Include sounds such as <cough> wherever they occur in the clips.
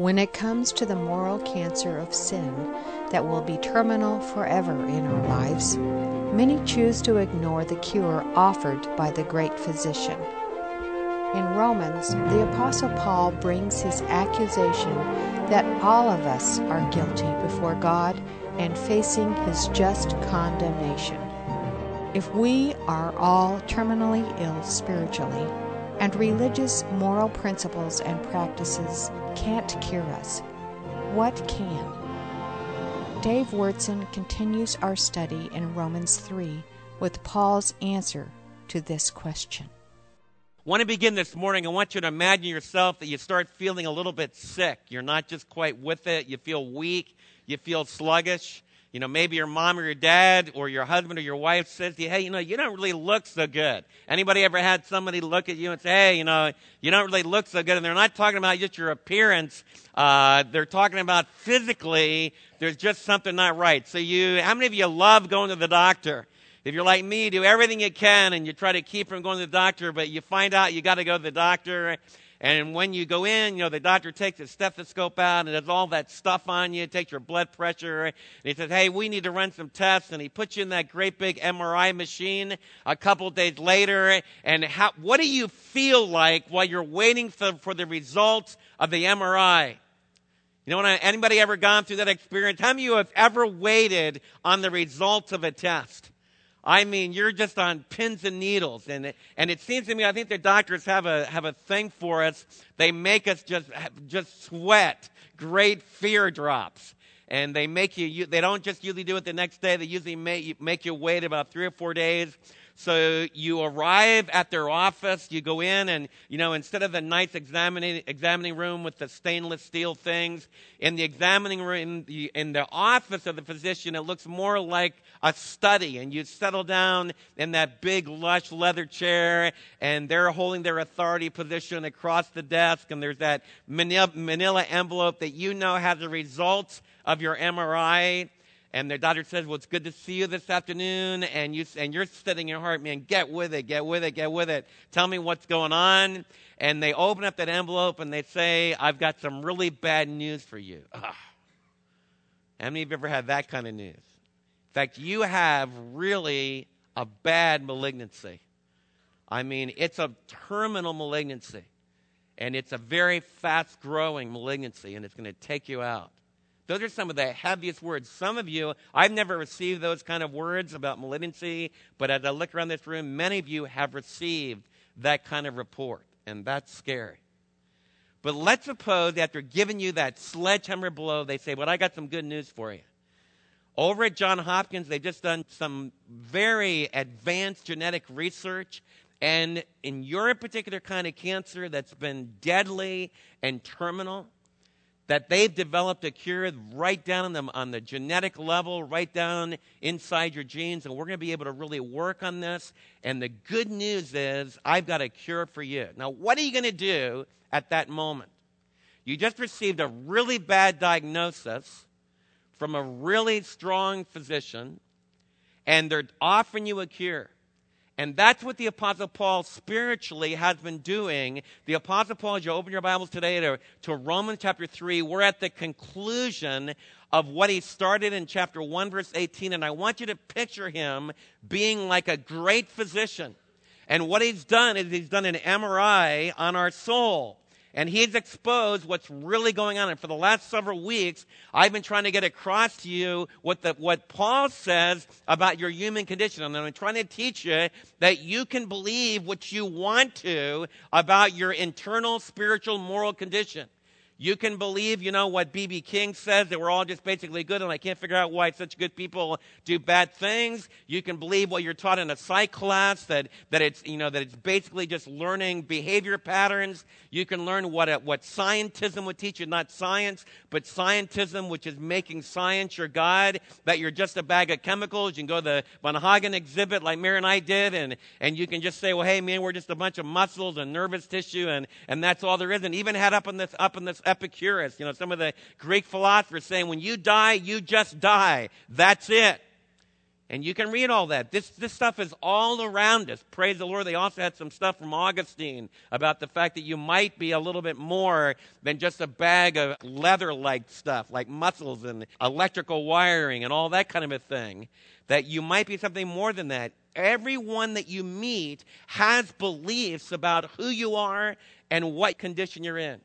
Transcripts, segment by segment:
When it comes to the moral cancer of sin that will be terminal forever in our lives, many choose to ignore the cure offered by the great physician. In Romans, the Apostle Paul brings his accusation that all of us are guilty before God and facing his just condemnation. If we are all terminally ill spiritually, and religious moral principles and practices can't cure us, what can? Dave Wyrtzen continues our study in Romans 3 with Paul's answer to this question. Want to begin this morning. I want you to imagine yourself that you start feeling a little bit sick. You're not just quite with it. You feel weak. You feel sluggish. You know, maybe your mom or your dad or your husband or your wife says to you, hey, you know, you don't really look so good. Anybody ever had somebody look at you and say, hey, you know, you don't really look so good? And they're not talking about just your appearance. Uh, they're talking about physically, there's just something not right. So you, how many of you love going to the doctor? If you're like me, do everything you can and you try to keep from going to the doctor, but you find out you got to go to the doctor. And when you go in, you know, the doctor takes a stethoscope out and does all that stuff on you, takes your blood pressure, and he says, hey, we need to run some tests. And he puts you in that great big MRI machine a couple days later. And how, what do you feel like while you're waiting for, for the results of the MRI? You know, anybody ever gone through that experience? How many of you have ever waited on the results of a test? I mean, you're just on pins and needles. And, and it seems to me, I think the doctors have a, have a thing for us. They make us just, just sweat great fear drops. And they make you, they don't just usually do it the next day. They usually make, make you wait about three or four days so you arrive at their office, you go in, and you know instead of the nice examining examining room with the stainless steel things, in the examining room in the, in the office of the physician, it looks more like a study. And you settle down in that big lush leather chair, and they're holding their authority position across the desk, and there's that manila, manila envelope that you know has the results of your MRI and their daughter says, Well, it's good to see you this afternoon. And, you, and you're sitting in your heart, man, get with it, get with it, get with it. Tell me what's going on. And they open up that envelope and they say, I've got some really bad news for you. <laughs> Ugh. How many of you ever had that kind of news? In fact, you have really a bad malignancy. I mean, it's a terminal malignancy. And it's a very fast growing malignancy, and it's going to take you out. Those are some of the heaviest words. Some of you, I've never received those kind of words about malignancy, but as I look around this room, many of you have received that kind of report, and that's scary. But let's suppose after giving you that sledgehammer blow, they say, Well, I got some good news for you. Over at Johns Hopkins, they've just done some very advanced genetic research. And in your particular kind of cancer that's been deadly and terminal, that they've developed a cure right down on the, on the genetic level, right down inside your genes, and we're going to be able to really work on this. And the good news is, I've got a cure for you. Now, what are you going to do at that moment? You just received a really bad diagnosis from a really strong physician, and they're offering you a cure. And that's what the Apostle Paul spiritually has been doing. The Apostle Paul, as you open your Bibles today to, to Romans chapter 3, we're at the conclusion of what he started in chapter 1, verse 18. And I want you to picture him being like a great physician. And what he's done is he's done an MRI on our soul and he's exposed what's really going on. And for the last several weeks, I've been trying to get across to you what, the, what Paul says about your human condition. And I'm trying to teach you that you can believe what you want to about your internal spiritual moral condition. You can believe, you know, what B.B. King says, that we're all just basically good, and I can't figure out why such good people do bad things. You can believe what you're taught in a psych class, that, that it's, you know, that it's basically just learning behavior patterns. You can learn what, a, what scientism would teach you, not science, but scientism, which is making science your God, that you're just a bag of chemicals. You can go to the Van Hagen exhibit like Mary and I did, and, and you can just say, well, hey, man, we're just a bunch of muscles and nervous tissue, and, and that's all there is. And even had up in this, up in this Epicurus. You know, some of the Greek philosophers saying when you die, you just die. That's it. And you can read all that. This, this stuff is all around us. Praise the Lord. They also had some stuff from Augustine about the fact that you might be a little bit more than just a bag of leather like stuff, like muscles and electrical wiring and all that kind of a thing. That you might be something more than that. Everyone that you meet has beliefs about who you are and what condition you're in.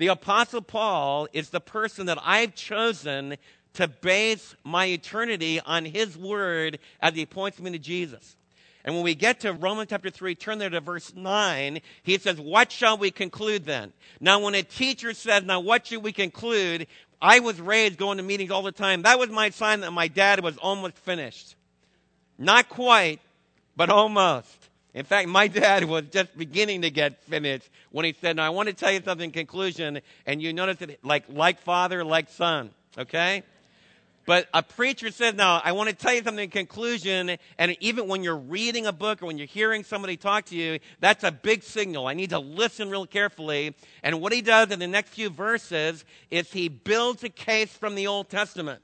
The Apostle Paul is the person that I've chosen to base my eternity on his word as he points me to Jesus. And when we get to Romans chapter 3, turn there to verse 9, he says, What shall we conclude then? Now, when a teacher says, Now, what should we conclude? I was raised going to meetings all the time. That was my sign that my dad was almost finished. Not quite, but almost. In fact, my dad was just beginning to get finished when he said, Now, I want to tell you something in conclusion. And you notice it like, like father, like son. Okay? But a preacher says, now, I want to tell you something in conclusion, and even when you're reading a book or when you're hearing somebody talk to you, that's a big signal. I need to listen real carefully. And what he does in the next few verses is he builds a case from the Old Testament.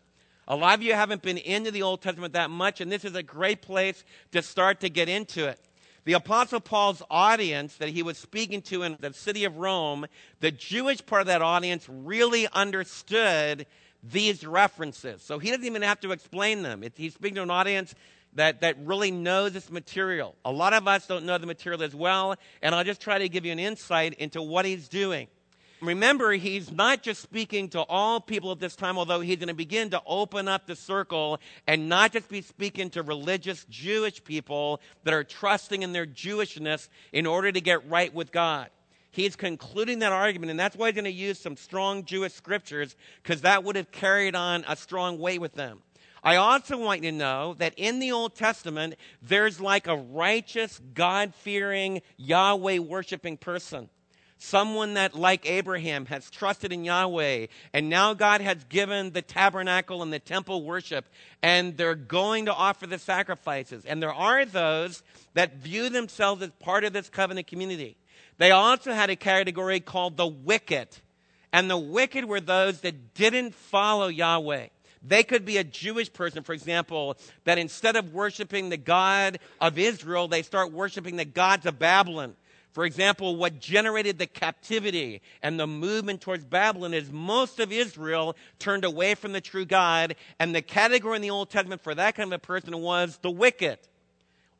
A lot of you haven't been into the Old Testament that much, and this is a great place to start to get into it. The Apostle Paul's audience that he was speaking to in the city of Rome, the Jewish part of that audience really understood these references. So he doesn't even have to explain them. It, he's speaking to an audience that, that really knows this material. A lot of us don't know the material as well, and I'll just try to give you an insight into what he's doing. Remember, he's not just speaking to all people at this time, although he's going to begin to open up the circle and not just be speaking to religious Jewish people that are trusting in their Jewishness in order to get right with God. He's concluding that argument, and that's why he's going to use some strong Jewish scriptures, because that would have carried on a strong way with them. I also want you to know that in the Old Testament, there's like a righteous, God fearing, Yahweh worshiping person. Someone that, like Abraham, has trusted in Yahweh, and now God has given the tabernacle and the temple worship, and they're going to offer the sacrifices. And there are those that view themselves as part of this covenant community. They also had a category called the wicked. And the wicked were those that didn't follow Yahweh. They could be a Jewish person, for example, that instead of worshiping the God of Israel, they start worshiping the gods of Babylon. For example, what generated the captivity and the movement towards Babylon is most of Israel turned away from the true God, and the category in the Old Testament for that kind of a person was the wicked.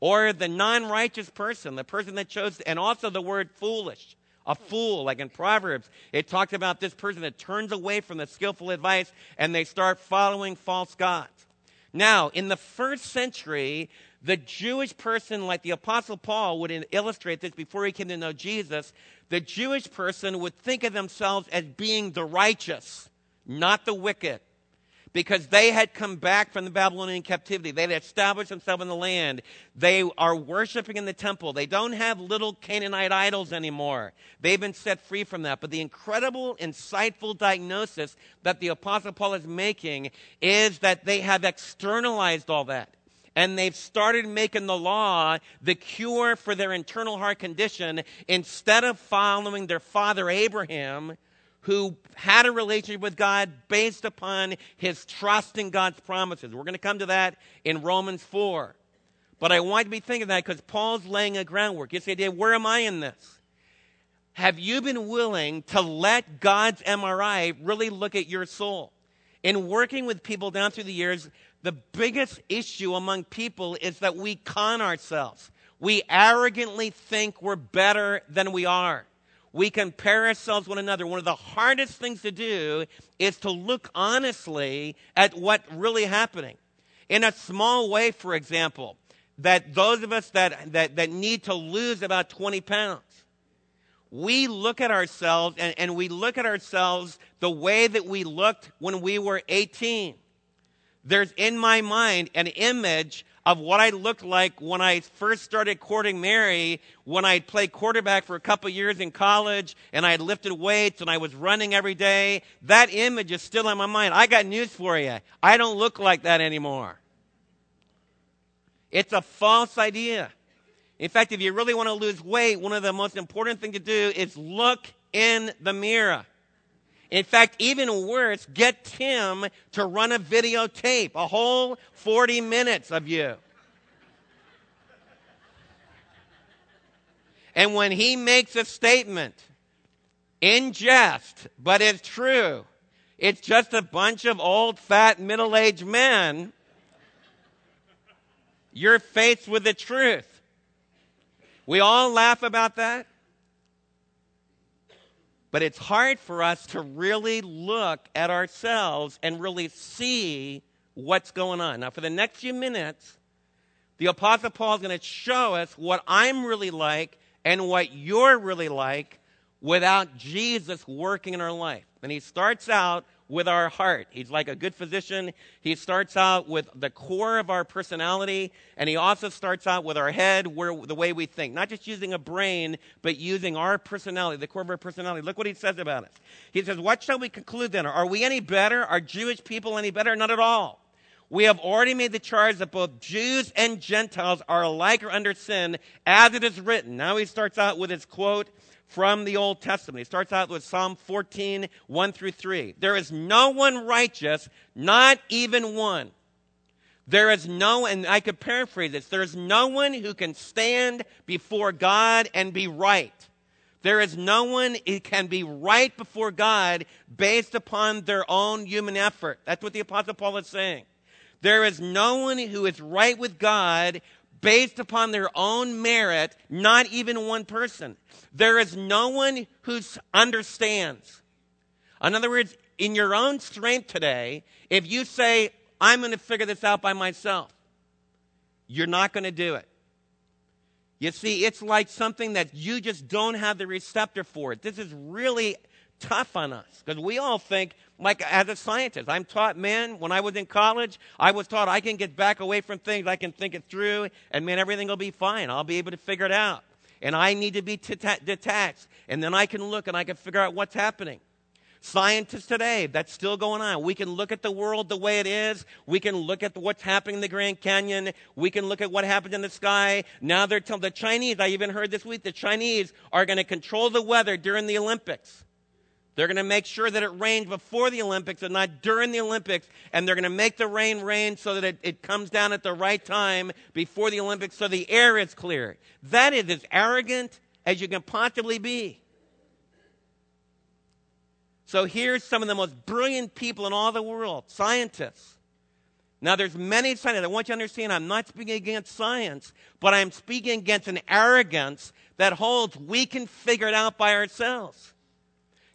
Or the non righteous person, the person that chose, and also the word foolish. A fool, like in Proverbs, it talks about this person that turns away from the skillful advice and they start following false gods. Now, in the first century, the Jewish person, like the Apostle Paul would illustrate this before he came to know Jesus, the Jewish person would think of themselves as being the righteous, not the wicked because they had come back from the Babylonian captivity. They had established themselves in the land. They are worshiping in the temple. They don't have little Canaanite idols anymore. They've been set free from that. But the incredible, insightful diagnosis that the Apostle Paul is making is that they have externalized all that and they've started making the law the cure for their internal heart condition instead of following their father Abraham, who had a relationship with God based upon his trust in God's promises. We're going to come to that in Romans 4. But I want you to be thinking that because Paul's laying a groundwork. You say, Dave, where am I in this? Have you been willing to let God's MRI really look at your soul? In working with people down through the years, the biggest issue among people is that we con ourselves. We arrogantly think we're better than we are we compare ourselves one another. One of the hardest things to do is to look honestly at what's really happening. In a small way, for example, that those of us that, that, that need to lose about 20 pounds, we look at ourselves and, and we look at ourselves the way that we looked when we were 18. There's in my mind an image of what I looked like when I first started courting Mary, when I played quarterback for a couple years in college and I had lifted weights and I was running every day. That image is still in my mind. I got news for you. I don't look like that anymore. It's a false idea. In fact, if you really want to lose weight, one of the most important things to do is look in the mirror. In fact, even worse, get Tim to run a videotape, a whole 40 minutes of you. And when he makes a statement in jest, but it's true, it's just a bunch of old, fat, middle aged men, you're faced with the truth. We all laugh about that. But it's hard for us to really look at ourselves and really see what's going on. Now, for the next few minutes, the Apostle Paul is going to show us what I'm really like and what you're really like without Jesus working in our life. And he starts out with our heart. He's like a good physician. He starts out with the core of our personality, and he also starts out with our head, where, the way we think. Not just using a brain, but using our personality, the core of our personality. Look what he says about us. He says, What shall we conclude then? Are we any better? Are Jewish people any better? Not at all. We have already made the charge that both Jews and Gentiles are alike or under sin, as it is written. Now he starts out with his quote from the Old Testament. He starts out with Psalm 14, 1 through 3. There is no one righteous, not even one. There is no, and I could paraphrase this, there is no one who can stand before God and be right. There is no one who can be right before God based upon their own human effort. That's what the Apostle Paul is saying. There is no one who is right with God based upon their own merit, not even one person. There is no one who understands. In other words, in your own strength today, if you say, I'm going to figure this out by myself, you're not going to do it. You see, it's like something that you just don't have the receptor for. This is really tough on us because we all think, like as a scientist, I'm taught, man, when I was in college, I was taught I can get back away from things, I can think it through, and man, everything will be fine. I'll be able to figure it out. And I need to be detached, and then I can look and I can figure out what's happening. Scientists today, that's still going on. We can look at the world the way it is. We can look at what's happening in the Grand Canyon. We can look at what happened in the sky. Now they're telling the Chinese, I even heard this week, the Chinese are going to control the weather during the Olympics. They're going to make sure that it rains before the Olympics and not during the Olympics. And they're going to make the rain rain so that it, it, comes down at the right time before the Olympics so the air is clear. That is as arrogant as you can possibly be. So here's some of the most brilliant people in all the world, scientists. Now, there's many scientists. I want you to understand I'm not speaking against science, but I'm speaking against an arrogance that holds we can figure it out by ourselves.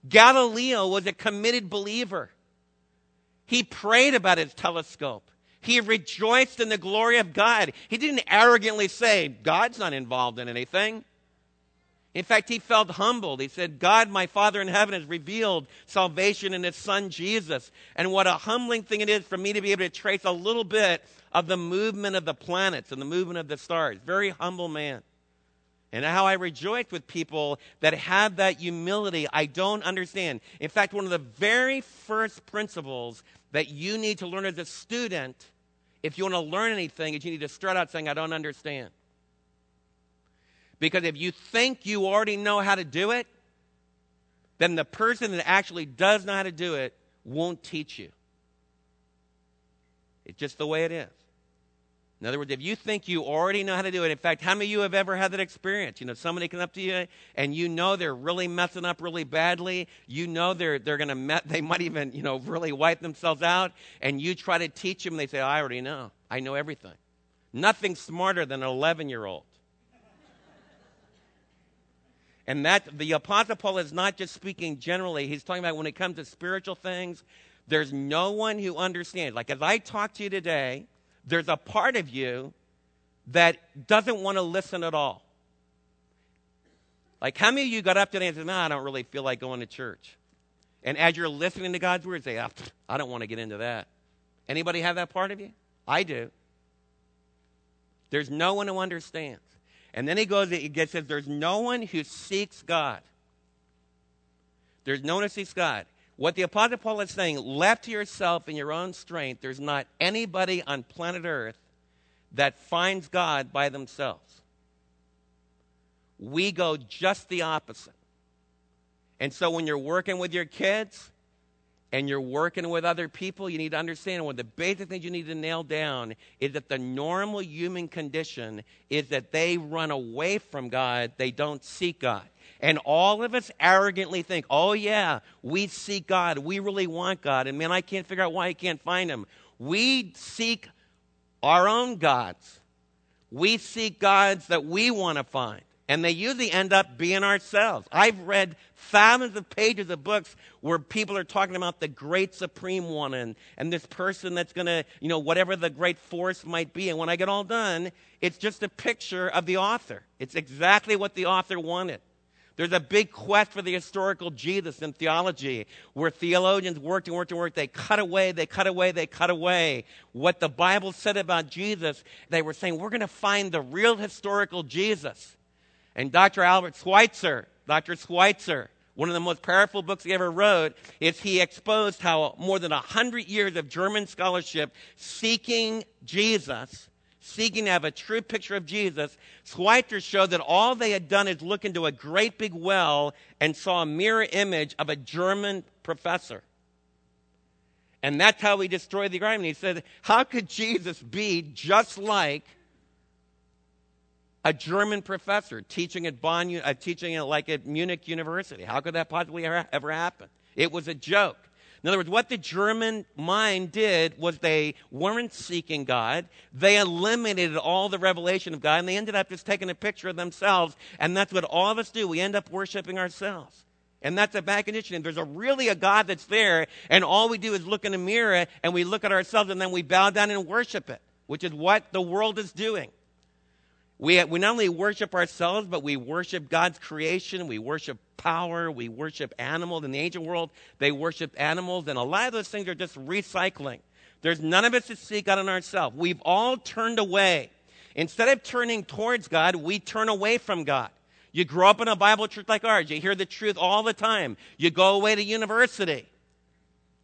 Galileo was a committed believer. He prayed about his telescope. He rejoiced in the glory of God. He didn't arrogantly say, God's not involved in anything. In fact, he felt humbled. He said, God, my Father in heaven, has revealed salvation in his Son, Jesus. And what a humbling thing it is for me to be able to trace a little bit of the movement of the planets and the movement of the stars. Very humble man and how I rejoice with people that have that humility I don't understand. In fact, one of the very first principles that you need to learn as a student, if you want to learn anything, is you need to start out saying, I don't understand. Because if you think you already know how to do it, then the person that actually does know how to do it won't teach you. It's just the way it is. In other words, if you think you already know how to do it, in fact, how many of you have ever had that experience? You know, somebody comes up to you and you know they're really messing up really badly. You know they're, they're going <laughs> to, they might even, you know, really wipe themselves out. And you try to teach them, they say, I already know. I know everything. Nothing smarter than an 11 year old. And that the Apostle Paul is not just speaking generally, he's talking about when it comes to spiritual things, there's no one who understands. Like as I talk to you today, there's a part of you that doesn't want to listen at all. Like, how many of you got up today and said, No, I don't really feel like going to church? And as you're listening to God's word, say, oh, I don't want to get into that. Anybody have that part of you? I do. There's no one who understands. And then he goes, he says, There's no one who seeks God. There's no one who seeks God. What the Apostle Paul is saying, left to yourself in your own strength, there's not anybody on planet Earth that finds God by themselves. We go just the opposite. And so when you're working with your kids, and you're working with other people, you need to understand one of the basic things you need to nail down is that the normal human condition is that they run away from God, they don't seek God. And all of us arrogantly think, oh, yeah, we seek God. We really want God. And man, I can't figure out why I can't find Him. We seek our own gods. We seek gods that we want to find. And they usually end up being ourselves. I've read thousands of pages of books where people are talking about the great supreme one and, and this person that's going to, you know, whatever the great force might be. And when I get all done, it's just a picture of the author. It's exactly what the author wanted. There's a big quest for the historical Jesus in theology where theologians worked and worked and worked. They cut away, they cut away, they cut away what the Bible said about Jesus. They were saying, we're going to find the real historical Jesus. And Dr. Albert Schweitzer, Dr. Schweitzer, one of the most powerful books he ever wrote, is he exposed how more than 100 years of German scholarship seeking Jesus seeking to have a true picture of Jesus, Schweitzer showed that all they had done is look into a great big well and saw a mirror image of a German professor. And that's how he destroyed the argument. He said, How could Jesus be just like a German professor teaching at Bonn, uh, teaching at, like at Munich University? How could that possibly ever happen? It was a joke. In other words, what the German mind did was they weren't seeking God. They eliminated all the revelation of God, and they ended up just taking a picture of themselves. And that's what all of us do. We end up worshiping ourselves. And that's a bad condition. There's a really a God that's there, and all we do is look in the mirror and we look at ourselves and then we bow down and worship it, which is what the world is doing. We, we not only worship ourselves, but we worship God's creation. We worship power. We worship animals. In the ancient world, they worship animals, and a lot of those things are just recycling. There's none of us that seek God in ourselves. We've all turned away. Instead of turning towards God, we turn away from God. You grow up in a Bible church like ours, you hear the truth all the time. You go away to university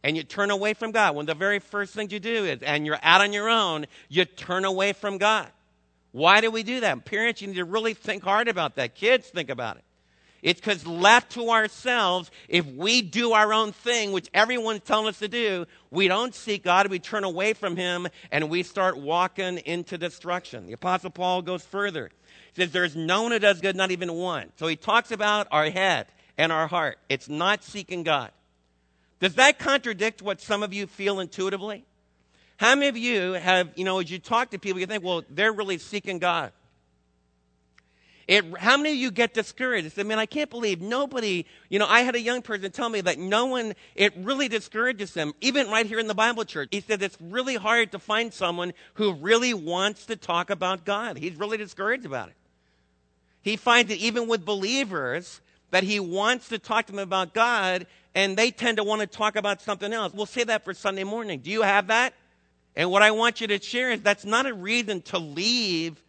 and you turn away from God. One of the very first things you do is, and you're out on your own, you turn away from God. Why do we do that? Parents, you need to really think hard about that. Kids, think about it. It's because left to ourselves, if we do our own thing, which everyone's telling us to do, we don't seek God, we turn away from Him, and we start walking into destruction. The Apostle Paul goes further. He says, There's no one who does good, not even one. So he talks about our head and our heart. It's not seeking God. Does that contradict what some of you feel intuitively? How many of you have, you know, as you talk to people, you think, well, they're really seeking God? It, how many of you get discouraged? I mean, I can't believe nobody, you know, I had a young person tell me that no one, it really discourages them, even right here in the Bible church. He said it's really hard to find someone who really wants to talk about God. He's really discouraged about it. He finds that even with believers, that he wants to talk to them about God, and they tend to want to talk about something else. We'll say that for Sunday morning. Do you have that? And what I want you to share is that's not a reason to leave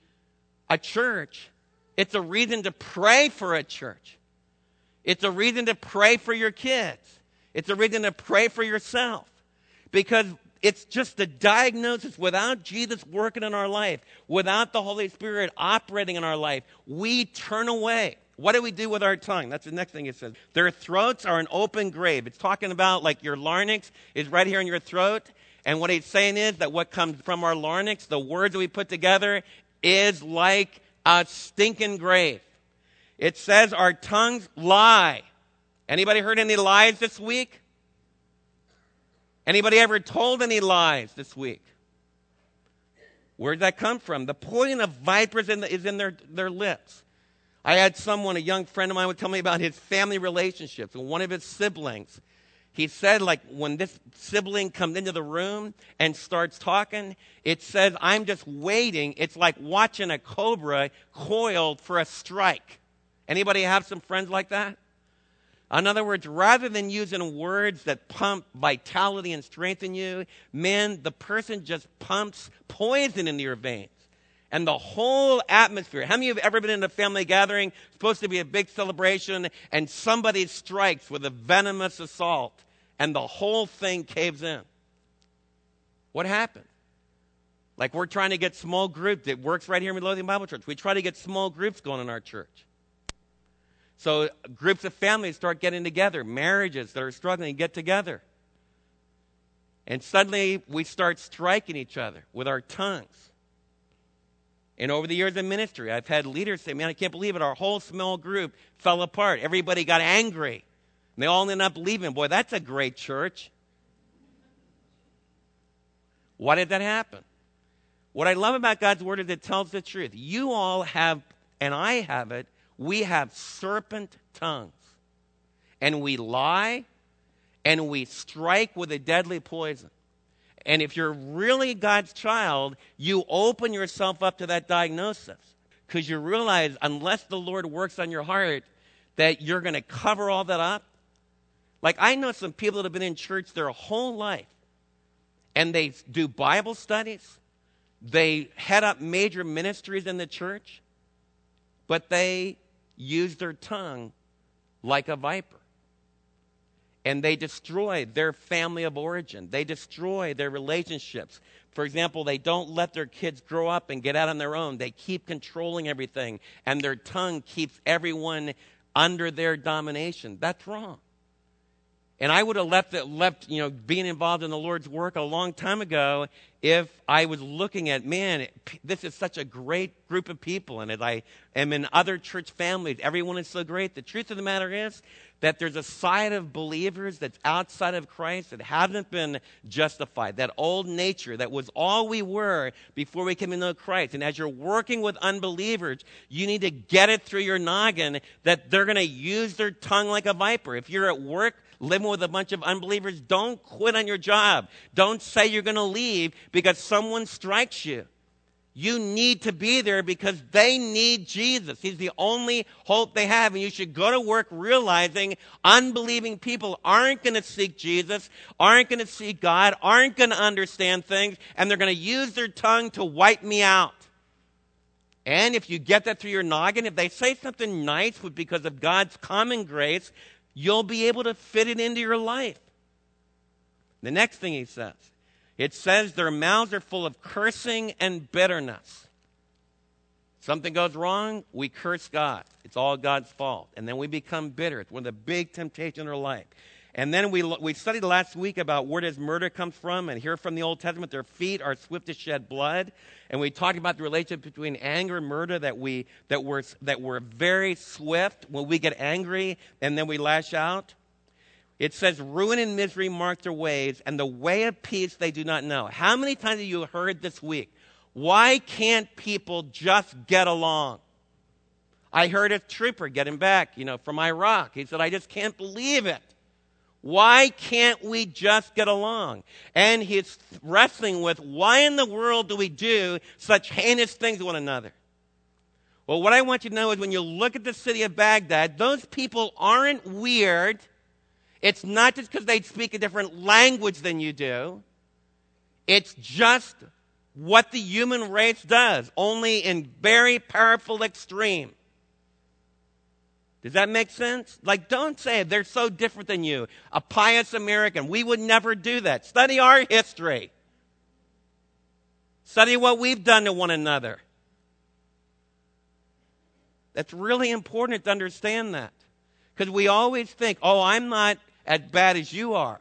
a church. It's a reason to pray for a church. It's a reason to pray for your kids. It's a reason to pray for yourself. Because it's just a diagnosis without Jesus working in our life, without the Holy Spirit operating in our life, we turn away. What do we do with our tongue? That's the next thing it says. Their throats are an open grave. It's talking about like your larynx is right here in your throat, and what he's saying is that what comes from our larynx, the words that we put together, is like a stinking grave. It says our tongues lie. Anybody heard any lies this week? Anybody ever told any lies this week? Where did that come from? The poison of vipers in the, is in their, their lips. I had someone, a young friend of mine, would tell me about his family relationships and one of his siblings he said, like, when this sibling comes into the room and starts talking, it says, I'm just waiting. It's like watching a cobra coiled for a strike. Anybody have some friends like that? In other words, rather than using words that pump vitality and strengthen you, man, the person just pumps poison into your veins. And the whole atmosphere. How many of you have ever been in a family gathering, supposed to be a big celebration, and somebody strikes with a venomous assault? And the whole thing caves in. What happened? Like we're trying to get small groups. It works right here in Midlothian Bible Church. We try to get small groups going in our church. So groups of families start getting together. Marriages that are struggling get together. And suddenly we start striking each other with our tongues. And over the years of ministry, I've had leaders say, Man, I can't believe it. Our whole small group fell apart. Everybody got angry. And they all ended up leaving. Boy, that's a great church. Why did that happen? What I love about God's word is it tells the truth. You all have, and I have it, we have serpent tongues. And we lie and we strike with a deadly poison. And if you're really God's child, you open yourself up to that diagnosis because you realize unless the Lord works on your heart, that you're going to cover all that up. Like I know some people that have been in church their whole life and they do Bible studies, they head up major ministries in the church, but they use their tongue like a viper. And they destroy their family of origin. They destroy their relationships. For example, they don't let their kids grow up and get out on their own. They keep controlling everything, and their tongue keeps everyone under their domination. That's wrong. And I would have left, left, you know, being involved in the Lord's work a long time ago if I was looking at, man, this is such a great group of people. And as I am in other church families, everyone is so great. The truth of the matter is that there's a side of believers that's outside of Christ that hasn't been justified. That old nature that was all we were before we came into Christ. And as you're working with unbelievers, you need to get it through your noggin that they're going to use their tongue like a viper. If you're at work, living with a bunch of unbelievers, don't quit on your job. Don't say you're going to leave because someone strikes you. You need to be there because they need Jesus. He's the only hope they have. And you should go to work realizing unbelieving people aren't going to seek Jesus, aren't going to seek God, aren't going to understand things, and they're going to use their tongue to wipe me out. And if you get that through your noggin, if they say something nice because of God's common grace, you'll be able to fit it into your life. The next thing he says it says their mouths are full of cursing and bitterness. Something goes wrong, we curse God. It's all God's fault. And then we become bitter. It's one of the big temptations in our life. And then we, we studied last week about where does murder come from, and here from the Old Testament, their feet are swift to shed blood. And we talked about the relationship between anger and murder, that, we, that, we're, that we're very swift when we get angry and then we lash out. It says, ruin and misery mark their ways, and the way of peace they do not know. How many times have you heard this week? Why can't people just get along? I heard a trooper getting back, you know, from Iraq. He said, I just can't believe it. Why can't we just get along? And he's wrestling with why in the world do we do such heinous things to one another? Well, what I want you to know is when you look at the city of Baghdad, those people aren't weird it's not just because they speak a different language than you do. It's just what the human race does, only in very powerful extreme. Does that make sense? Like, don't say they're so different than you. A pious American. We would never do that. Study our history. Study what we've done to one another. That's really important to understand that. Because we always think, oh, I'm not as bad as you are.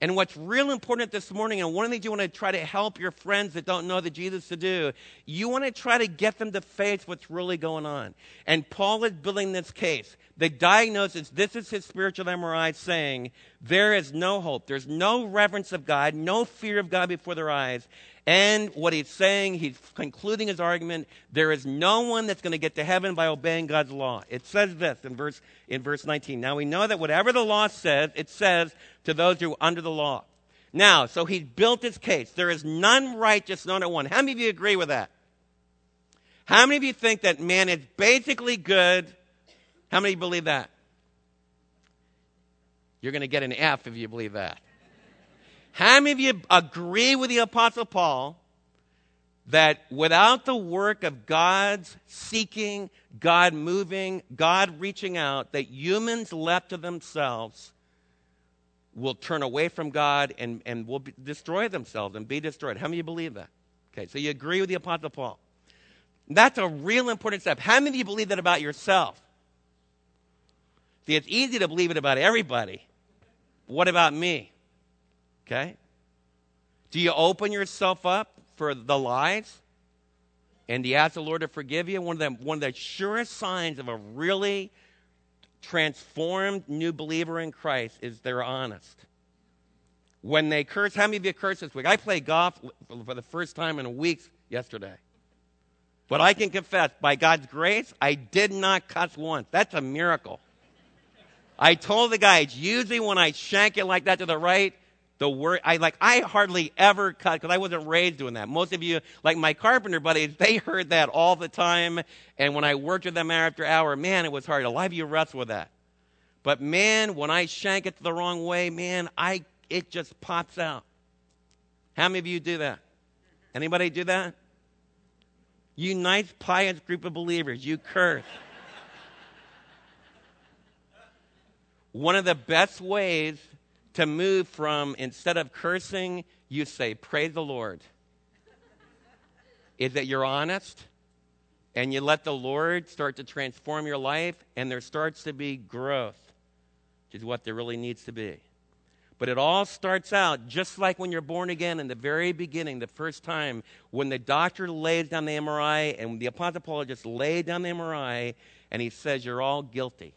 And what's real important this morning, and one of the things you want to try to help your friends that don't know the Jesus to do, you want to try to get them to face what's really going on. And Paul is building this case. The diagnosis, this is his spiritual MRI saying, there is no hope. There's no reverence of God, no fear of God before their eyes. And what he's saying, he's concluding his argument, there is no one that's going to get to heaven by obeying God's law. It says this in verse, in verse 19. Now we know that whatever the law says, it says to those who are under the law. Now, so he's built his case. There is none righteous, none at one. How many of you agree with that? How many of you think that man is basically good? How many believe that? You're going to get an F if you believe that. How many of you agree with the Apostle Paul that without the work of God's seeking, God moving, God reaching out, that humans left to themselves will turn away from God and, and will be, destroy themselves and be destroyed? How many of you believe that? Okay, so you agree with the Apostle Paul. That's a real important step. How many of you believe that about yourself? See, it's easy to believe it about everybody. What about me? Okay? Do you open yourself up for the lies? And do you ask the Lord to forgive you? One of, the, one of the surest signs of a really transformed new believer in Christ is they're honest. When they curse, how many of you cursed this week? I played golf for the first time in a week yesterday. But I can confess, by God's grace, I did not cuss once. That's a miracle. I told the guy, it's usually when I shank it like that to the right, the word I like I hardly ever cut because I wasn't raised doing that. Most of you, like my carpenter buddies, they heard that all the time. And when I worked with them hour after hour, man, it was hard. A lot of you wrestle with that. But man, when I shank it the wrong way, man, I it just pops out. How many of you do that? Anybody do that? You nice, pious group of believers, you curse. <laughs> One of the best ways to move from instead of cursing, you say, Praise the Lord. is that you're honest and you let the Lord start to transform your life, and there starts to be growth, which is what there really needs to be. But it all starts out just like when you're born again in the very beginning, the first time, when the doctor lays down the MRI, and the Apostle Paul just laid down the MRI, and he says, You're all guilty.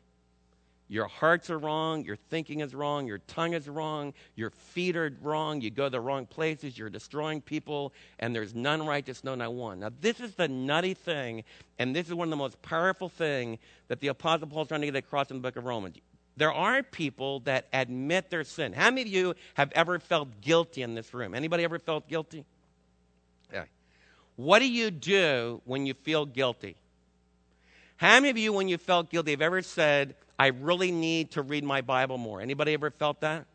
Your hearts are wrong, your thinking is wrong, your tongue is wrong, your feet are wrong, you go the wrong places, you're destroying people, and there's none righteous, no, not one. Now, this is the nutty thing, and this is one of the most powerful thing that the Apostle Paul is trying to get across in the book of Romans. There are people that admit their sin. How many of you have ever felt guilty in this room? Anybody ever felt guilty? Yeah. What do you do when you feel guilty? How many of you, when you felt guilty, have ever said, I really need to read my Bible more. Anybody ever felt that?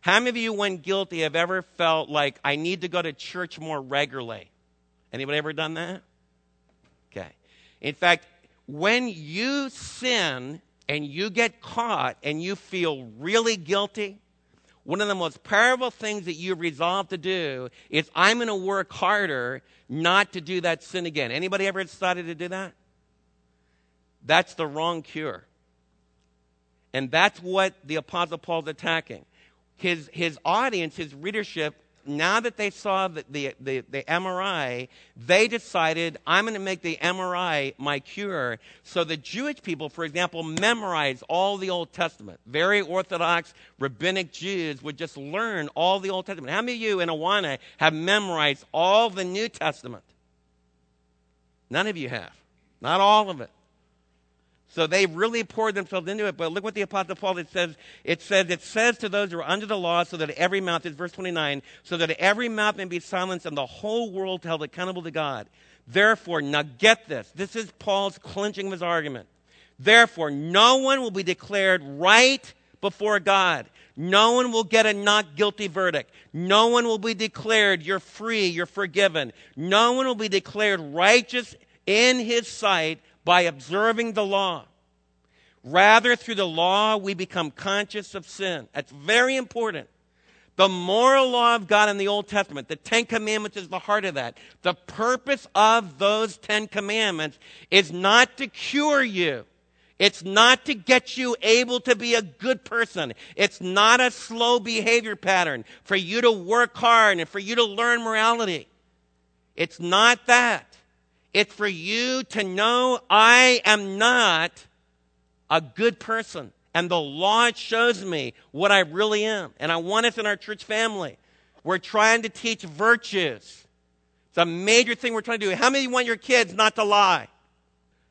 How many of you, when guilty, have ever felt like I need to go to church more regularly? Anybody ever done that? Okay. In fact, when you sin and you get caught and you feel really guilty, one of the most powerful things that you resolve to do is I'm going to work harder not to do that sin again. Anybody ever decided to do that? That's the wrong cure. And that's what the Apostle Paul's attacking. His, his audience, his readership, now that they saw the, the, the, the MRI, they decided, I'm going to make the MRI my cure. So the Jewish people, for example, memorized all the Old Testament. Very Orthodox rabbinic Jews would just learn all the Old Testament. How many of you in Awana have memorized all the New Testament? None of you have. Not all of it. So they really poured themselves into it. But look what the Apostle Paul it says. It says, it says to those who are under the law, so that every mouth, is verse 29, so that every mouth may be silenced and the whole world held accountable to God. Therefore, now get this. This is Paul's clinching of his argument. Therefore, no one will be declared right before God. No one will get a not guilty verdict. No one will be declared you're free, you're forgiven. No one will be declared righteous in his sight by observing the law. Rather, through the law, we become conscious of sin. That's very important. The moral law of God in the Old Testament, the Ten Commandments is the heart of that. The purpose of those Ten Commandments is not to cure you. It's not to get you able to be a good person. It's not a slow behavior pattern for you to work hard and for you to learn morality. It's not that. It's for you to know I am not a good person. And the law shows me what I really am. And I want us in our church family. We're trying to teach virtues. It's a major thing we're trying to do. How many of you want your kids not to lie?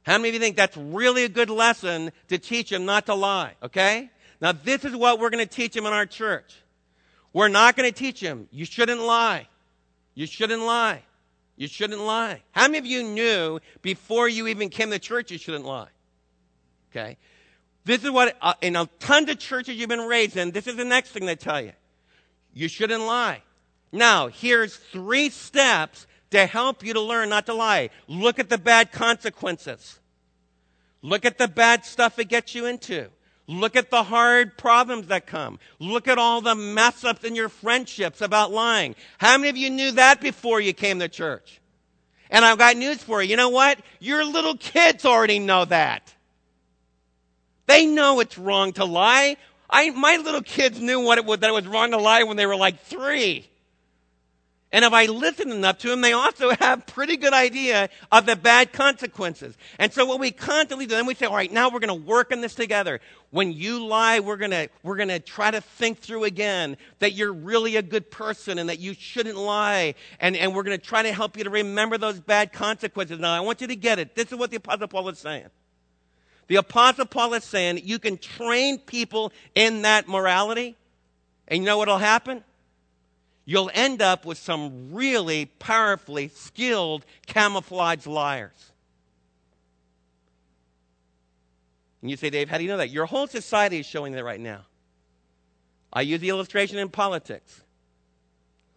How many of you think that's really a good lesson to teach them not to lie? Okay? Now, this is what we're going to teach them in our church. We're not going to teach them, you shouldn't lie. You shouldn't lie. You shouldn't lie. How many of you knew before you even came to church you shouldn't lie? Okay? This is what, uh, in a ton of churches you've been raised in, this is the next thing they tell you. You shouldn't lie. Now, here's three steps to help you to learn not to lie. Look at the bad consequences. Look at the bad stuff it gets you into. Look at the hard problems that come. Look at all the mess ups in your friendships about lying. How many of you knew that before you came to church? And I've got news for you. You know what? Your little kids already know that. They know it's wrong to lie. I, my little kids knew what it was, that it was wrong to lie when they were like three. And if I listen enough to them, they also <laughs> have pretty good idea of the bad consequences. And so what we constantly do, then we say, all right, now we're going to work on this together. When you lie, we're going to, we're going to try to think through again that you're really a good person and that you shouldn't lie. And, and we're going to try to help you to remember those bad consequences. Now, I want you to get it. This is what the Apostle Paul is saying. The Apostle Paul is saying you can train people in that morality. And you know what'll happen? You'll end up with some really powerfully skilled camouflage liars. And you say, Dave, how do you know that? Your whole society is showing that right now. I use the illustration in politics.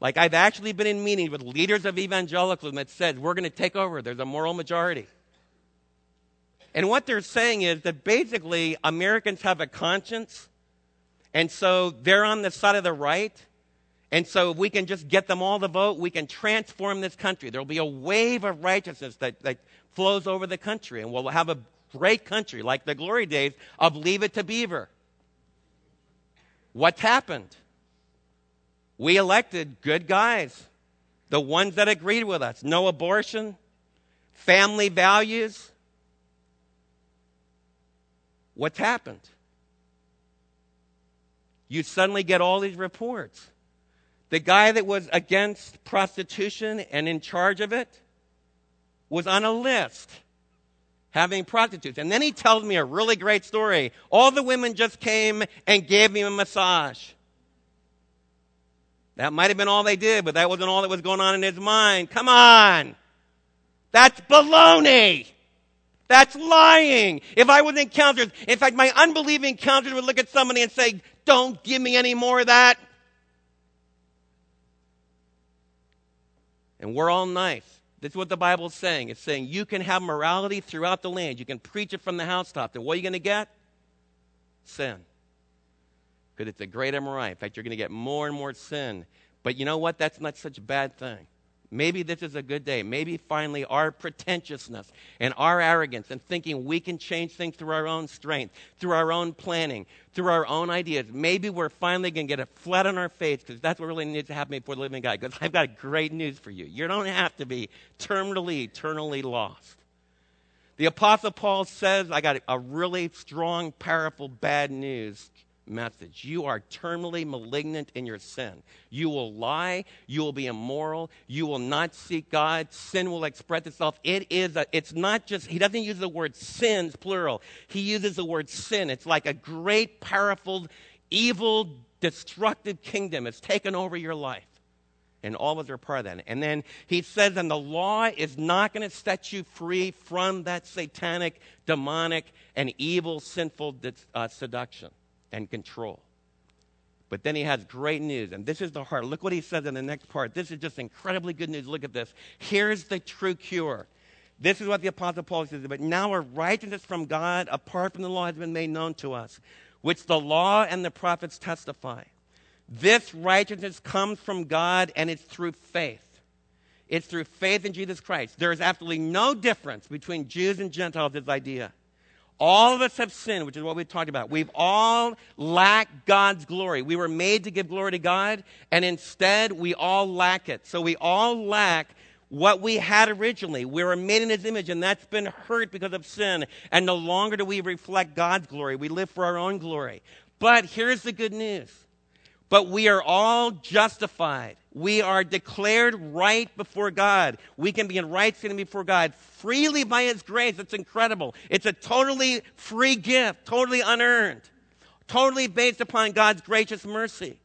Like I've actually been in meetings with leaders of evangelicalism that said, we're going to take over. There's a moral majority. And what they're saying is that basically Americans have a conscience, and so they're on the side of the right, and so if we can just get them all to vote, we can transform this country. There will be a wave of righteousness that, that flows over the country, and we'll have a great country like the glory days of Leave It to Beaver. What's happened? We elected good guys, the ones that agreed with us. No abortion, family values. What's happened? You suddenly get all these reports the guy that was against prostitution and in charge of it was on a list having prostitutes. And then he tells me a really great story. All the women just came and gave me a massage. That might have been all they did, but that wasn't all that was going on in his mind. Come on. That's baloney. That's lying. If I was in counselors, in fact, my unbelieving counselors would look at somebody and say, don't give me any more of that. And we're all nice. This is what the Bible is saying. It's saying you can have morality throughout the land. You can preach it from the housetop. Then what are you going to get? Sin. Because it's a great MRI. In fact, you're going to get more and more sin. But you know what? That's not such a bad thing. Maybe this is a good day. Maybe finally our pretentiousness and our arrogance and thinking we can change things through our own strength, through our own planning, through our own ideas. Maybe we're finally going to get a flat on our face because that's what really needs to happen before the living God. Because I've got great news for you. You don't have to be terminally, eternally lost. The Apostle Paul says, I got a really strong, powerful bad news message. You are terminally malignant in your sin. You will lie. You will be immoral. You will not seek God. Sin will express itself. It is a, it's not just, he doesn't use the word sins, plural. He uses the word sin. It's like a great, powerful, evil, destructive kingdom. It's taken over your life. And all of us are part of that. And then he says, and the law is not going to set you free from that satanic, demonic, and evil, sinful uh, seduction and control. But then he has great news, and this is the heart. Look what he says in the next part. This is just incredibly good news. Look at this. Here's the true cure. This is what the Apostle Paul says. But now a righteousness from God apart from the law has been made known to us, which the law and the prophets testify. This righteousness comes from God, and it's through faith. It's through faith in Jesus Christ. There is absolutely no difference between Jews and Gentiles, this idea. All of us have sinned, which is what we talked about. We've all lacked God's glory. We were made to give glory to God, and instead we all lack it. So we all lack what we had originally. We were made in His image, and that's been hurt because of sin. And no longer do we reflect God's glory. We live for our own glory. But here's the good news. But we are all justified. We are declared right before God. We can be in right standing before God freely by His grace. It's incredible. It's a totally free gift, totally unearned, totally based upon God's gracious mercy.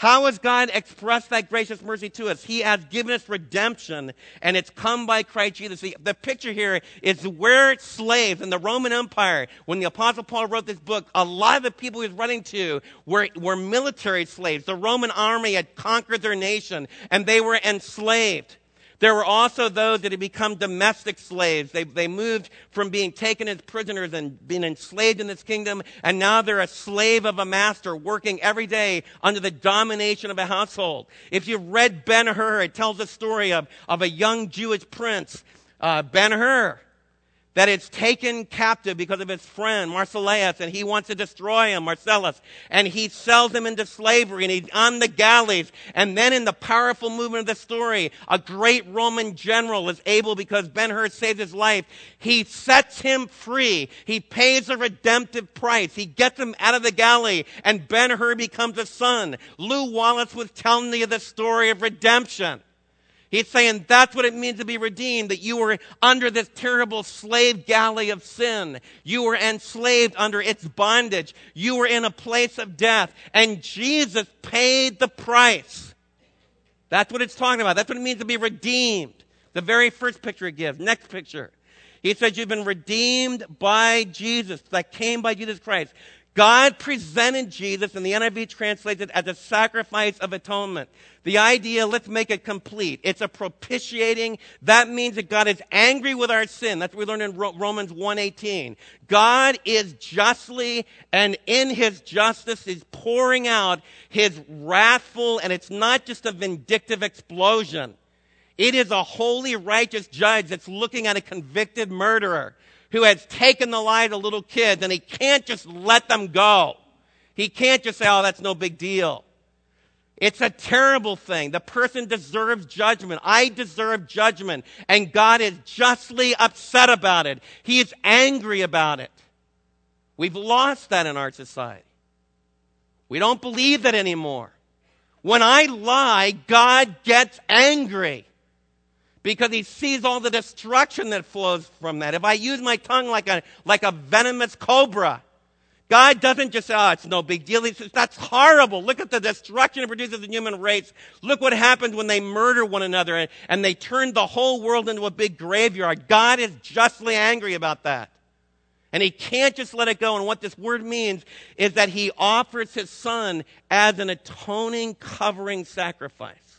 How has God expressed that gracious mercy to us? He has given us redemption, and it's come by Christ Jesus. The, the picture here is where slaves in the Roman Empire, when the Apostle Paul wrote this book, a lot of the people he was writing to were, were military slaves. The Roman army had conquered their nation, and they were enslaved. There were also those that had become domestic slaves. They, they moved from being taken as prisoners and being enslaved in this kingdom, and now they're a slave of a master working every day under the domination of a household. If you've read Ben Hur, it tells the story of, of a young Jewish prince, uh, Ben Hur, that is taken captive because of his friend Marcellus, and he wants to destroy him, Marcellus, and he sells him into slavery, and he's on the galleys. And then, in the powerful movement of the story, a great Roman general is able, because Ben Hur saves his life, he sets him free. He pays a redemptive price. He gets him out of the galley, and Ben Hur becomes a son. Lew Wallace was telling you the story of redemption. He's saying that's what it means to be redeemed, that you were under this terrible slave galley of sin. You were enslaved under its bondage. You were in a place of death, and Jesus paid the price. That's what it's talking about. That's what it means to be redeemed. The very first picture it gives. Next picture. He says you've been redeemed by Jesus, that came by Jesus Christ. God presented Jesus, and the NIV translates it as a sacrifice of atonement. The idea, let's make it complete. It's a propitiating. That means that God is angry with our sin. That's what we learn in Romans 1.18. God is justly and in his justice is pouring out his wrathful, and it's not just a vindictive explosion. It is a holy, righteous judge that's looking at a convicted murderer who has taken the lives of little kids and he can't just let them go. He can't just say, oh, that's no big deal. It's a terrible thing. The person deserves judgment. I deserve judgment. And God is justly upset about it. He is angry about it. We've lost that in our society. We don't believe that anymore. When I lie, God gets angry because he sees all the destruction that flows from that. If I use my tongue like a, like a venomous cobra, God doesn't just say, oh, it's no big deal. He says, that's horrible. Look at the destruction it produces in human race. Look what happens when they murder one another and, and they turn the whole world into a big graveyard. God is justly angry about that. And he can't just let it go. And what this word means is that he offers his son as an atoning, covering sacrifice.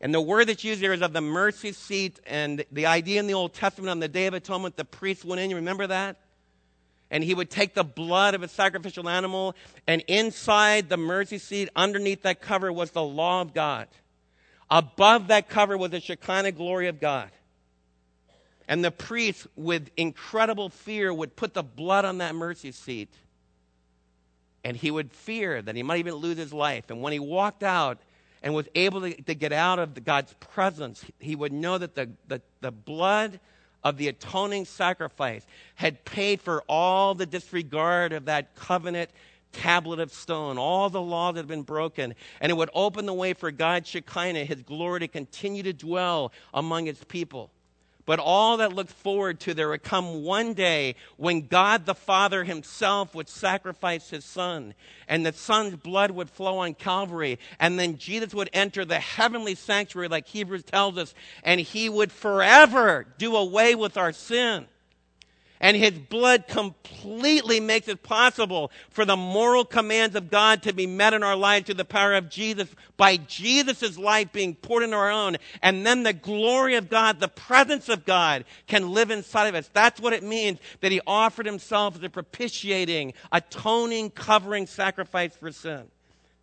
And the word that's used there is of the mercy seat. And the idea in the Old Testament on the Day of Atonement, the priest went in. You remember that? And he would take the blood of a sacrificial animal, and inside the mercy seat, underneath that cover, was the law of God. Above that cover was the Shekinah glory of God. And the priest, with incredible fear, would put the blood on that mercy seat. And he would fear that he might even lose his life. And when he walked out, and was able to, to get out of the, God's presence, he would know that the, the, the blood of the atoning sacrifice had paid for all the disregard of that covenant tablet of stone, all the law that had been broken, and it would open the way for God's Shekinah, his glory, to continue to dwell among his people. But all that looked forward to there would come one day when God the Father himself would sacrifice his son, and the son's blood would flow on Calvary, and then Jesus would enter the heavenly sanctuary, like Hebrews tells us, and he would forever do away with our sin. And his blood completely makes it possible for the moral commands of God to be met in our lives through the power of Jesus, by Jesus' life being poured into our own. And then the glory of God, the presence of God, can live inside of us. That's what it means that he offered himself as a propitiating, atoning, covering sacrifice for sin.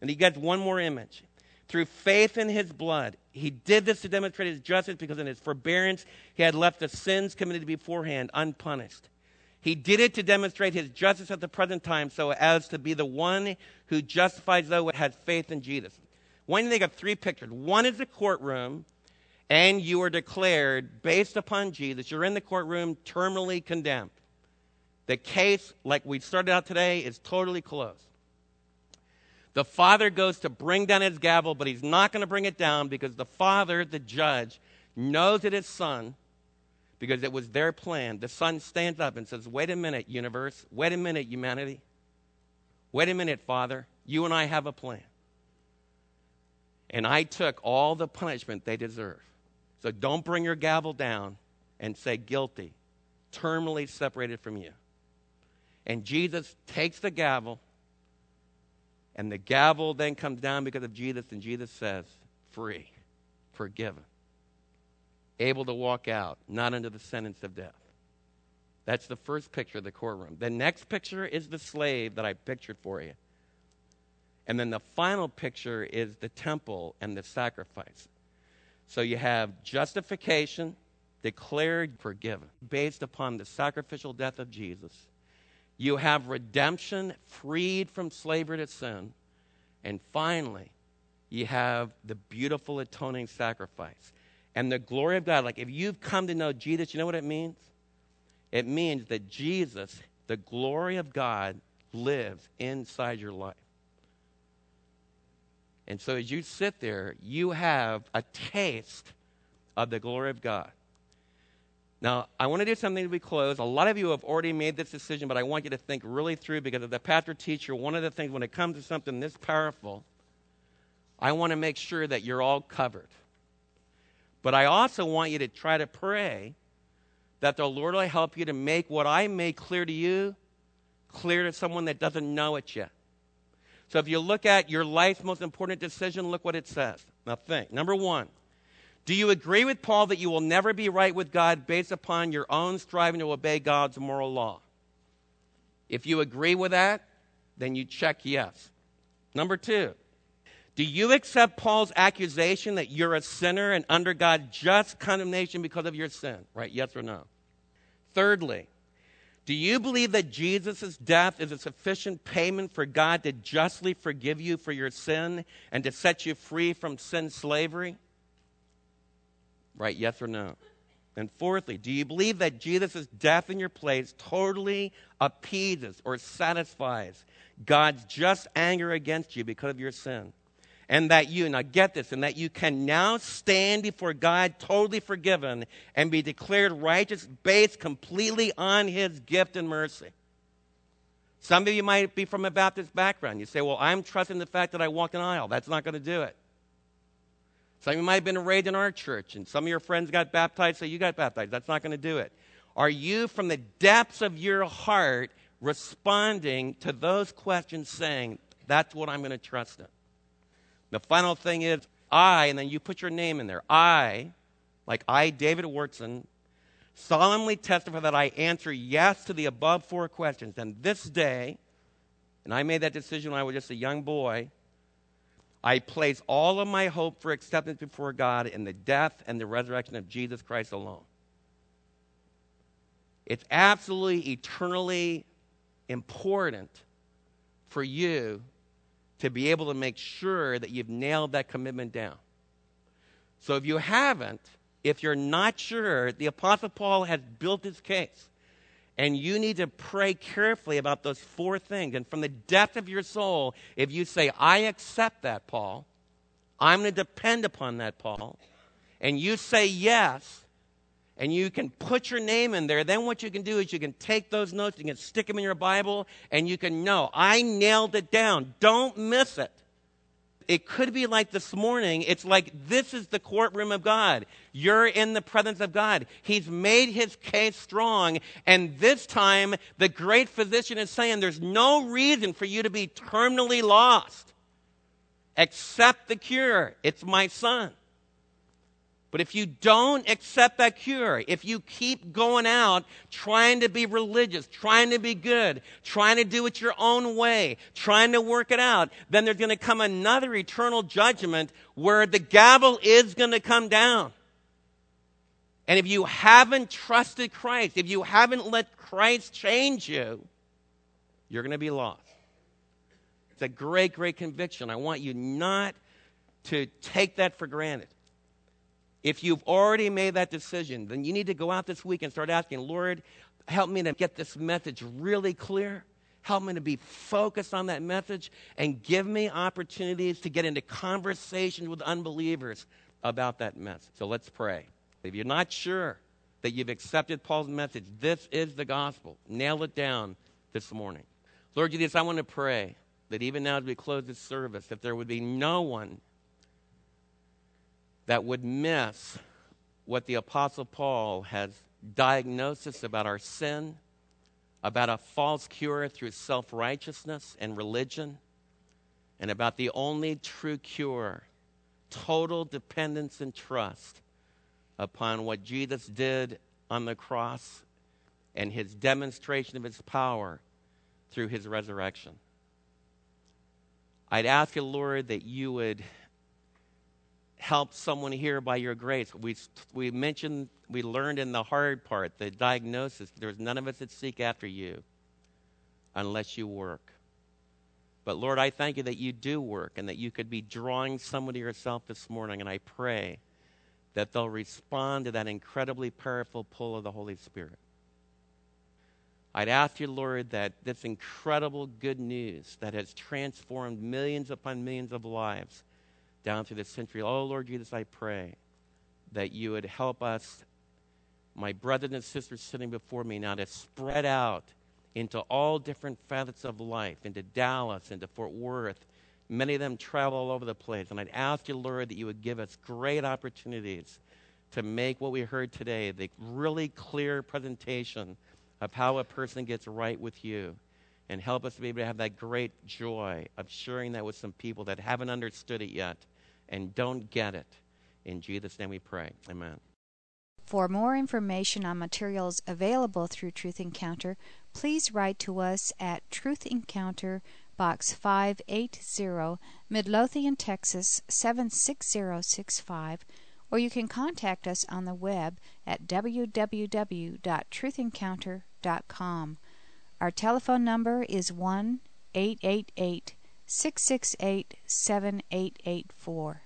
And he gets one more image. Through faith in his blood, he did this to demonstrate his justice because in his forbearance he had left the sins committed beforehand unpunished. He did it to demonstrate his justice at the present time so as to be the one who justifies those who have faith in Jesus. One, they got three pictures. One is the courtroom, and you are declared, based upon Jesus, you're in the courtroom terminally condemned. The case, like we started out today, is totally closed. The father goes to bring down his gavel, but he's not going to bring it down because the father, the judge, knows that his son, because it was their plan, the son stands up and says, Wait a minute, universe. Wait a minute, humanity. Wait a minute, Father. You and I have a plan. And I took all the punishment they deserve. So don't bring your gavel down and say guilty, terminally separated from you. And Jesus takes the gavel and the gavel then comes down because of Jesus, and Jesus says, free, forgiven, able to walk out, not under the sentence of death. That's the first picture of the courtroom. The next picture is the slave that I pictured for you. And then the final picture is the temple and the sacrifice. So you have justification, declared forgiven based upon the sacrificial death of Jesus. You have redemption freed from slavery to sin. And finally, you have the beautiful atoning sacrifice. And the glory of God, like if you've come to know Jesus, you know what it means? It means that Jesus, the glory of God, lives inside your life. And so as you sit there, you have a taste of the glory of God. Now, I want to do something to be closed. A lot of you have already made this decision, but I want you to think really through because as a pastor teacher, one of the things when it comes to something this powerful, I want to make sure that you're all covered. But I also want you to try to pray that the Lord will help you to make what I made clear to you clear to someone that doesn't know it yet. So if you look at your life's most important decision, look what it says. Now think. Number one, do you agree with Paul that you will never be right with God based upon your own striving to obey God's moral law? If you agree with that, then you check yes. Number two, do you accept Paul's accusation that you're a sinner and under God's just condemnation because of your sin? Right? Yes or no? Thirdly, do you believe that Jesus' death is a sufficient payment for God to justly forgive you for your sin and to set you free from sin slavery? Right? Yes or no? And fourthly, do you believe that Jesus' death in your place totally appeases or satisfies God's just anger against you because of your sin? And that you, now get this, and that you can now stand before God totally forgiven and be declared righteous based completely on His gift and mercy. Some of you might be from a Baptist background. You say, Well, I'm trusting the fact that I walked an aisle. That's not going to do it. Some of you might have been raised in our church, and some of your friends got baptized, so you got baptized. That's not going to do it. Are you, from the depths of your heart, responding to those questions saying, That's what I'm going to trust in? The final thing is, I, and then you put your name in there. I, like I, David Wyrtzen, solemnly testify that I answer yes to the above four questions. And this day, and I made that decision when I was just a young boy, I place all of my hope for acceptance before God in the death and the resurrection of Jesus Christ alone. It's absolutely eternally important for you to be able to make sure that you've nailed that commitment down. So if you haven't, if you're not sure, the Apostle Paul has built his case. And you need to pray carefully about those four things. And from the depth of your soul, if you say, I accept that, Paul, I'm going to depend upon that, Paul, and you say yes, and you can put your name in there, then what you can do is you can take those notes, you can stick them in your Bible, and you can know, I nailed it down. Don't miss it. It could be like this morning. It's like this is the courtroom of God. You're in the presence of God. He's made his case strong. And this time, the great physician is saying there's no reason for you to be terminally lost. Accept the cure. It's my son. But if you don't accept that cure, if you keep going out trying to be religious, trying to be good, trying to do it your own way, trying to work it out, then there's going to come another eternal judgment where the gavel is going to come down. And if you haven't trusted Christ, if you haven't let Christ change you, you're going to be lost. It's a great, great conviction. I want you not to take that for granted. If you've already made that decision, then you need to go out this week and start asking, Lord, help me to get this message really clear. Help me to be focused on that message and give me opportunities to get into conversations with unbelievers about that message. So let's pray. If you're not sure that you've accepted Paul's message, this is the gospel. Nail it down this morning. Lord Jesus, I want to pray that even now as we close this service, that there would be no one that would miss what the Apostle Paul has diagnosis about our sin, about a false cure through self righteousness and religion, and about the only true cure total dependence and trust upon what Jesus did on the cross and his demonstration of his power through his resurrection. I'd ask you, Lord, that you would help someone here by your grace. We, we mentioned, we learned in the hard part, the diagnosis, there's none of us that seek after you unless you work. But Lord, I thank you that you do work and that you could be drawing someone to yourself this morning. And I pray that they'll respond to that incredibly powerful pull of the Holy Spirit. I'd ask you, Lord, that this incredible good news that has transformed millions upon millions of lives down through the century, oh, Lord Jesus, I pray that you would help us, my brothers and sisters sitting before me now, to spread out into all different facets of life, into Dallas, into Fort Worth. Many of them travel all over the place. And I'd ask you, Lord, that you would give us great opportunities to make what we heard today the really clear presentation of how a person gets right with you and help us to be able to have that great joy of sharing that with some people that haven't understood it yet and don't get it. In Jesus' name we pray. Amen. For more information on materials available through Truth Encounter, please write to us at Truth Encounter, Box 580, Midlothian, Texas 76065 or you can contact us on the web at www.truthencounter.com. Our telephone number is 1 888 668 7884.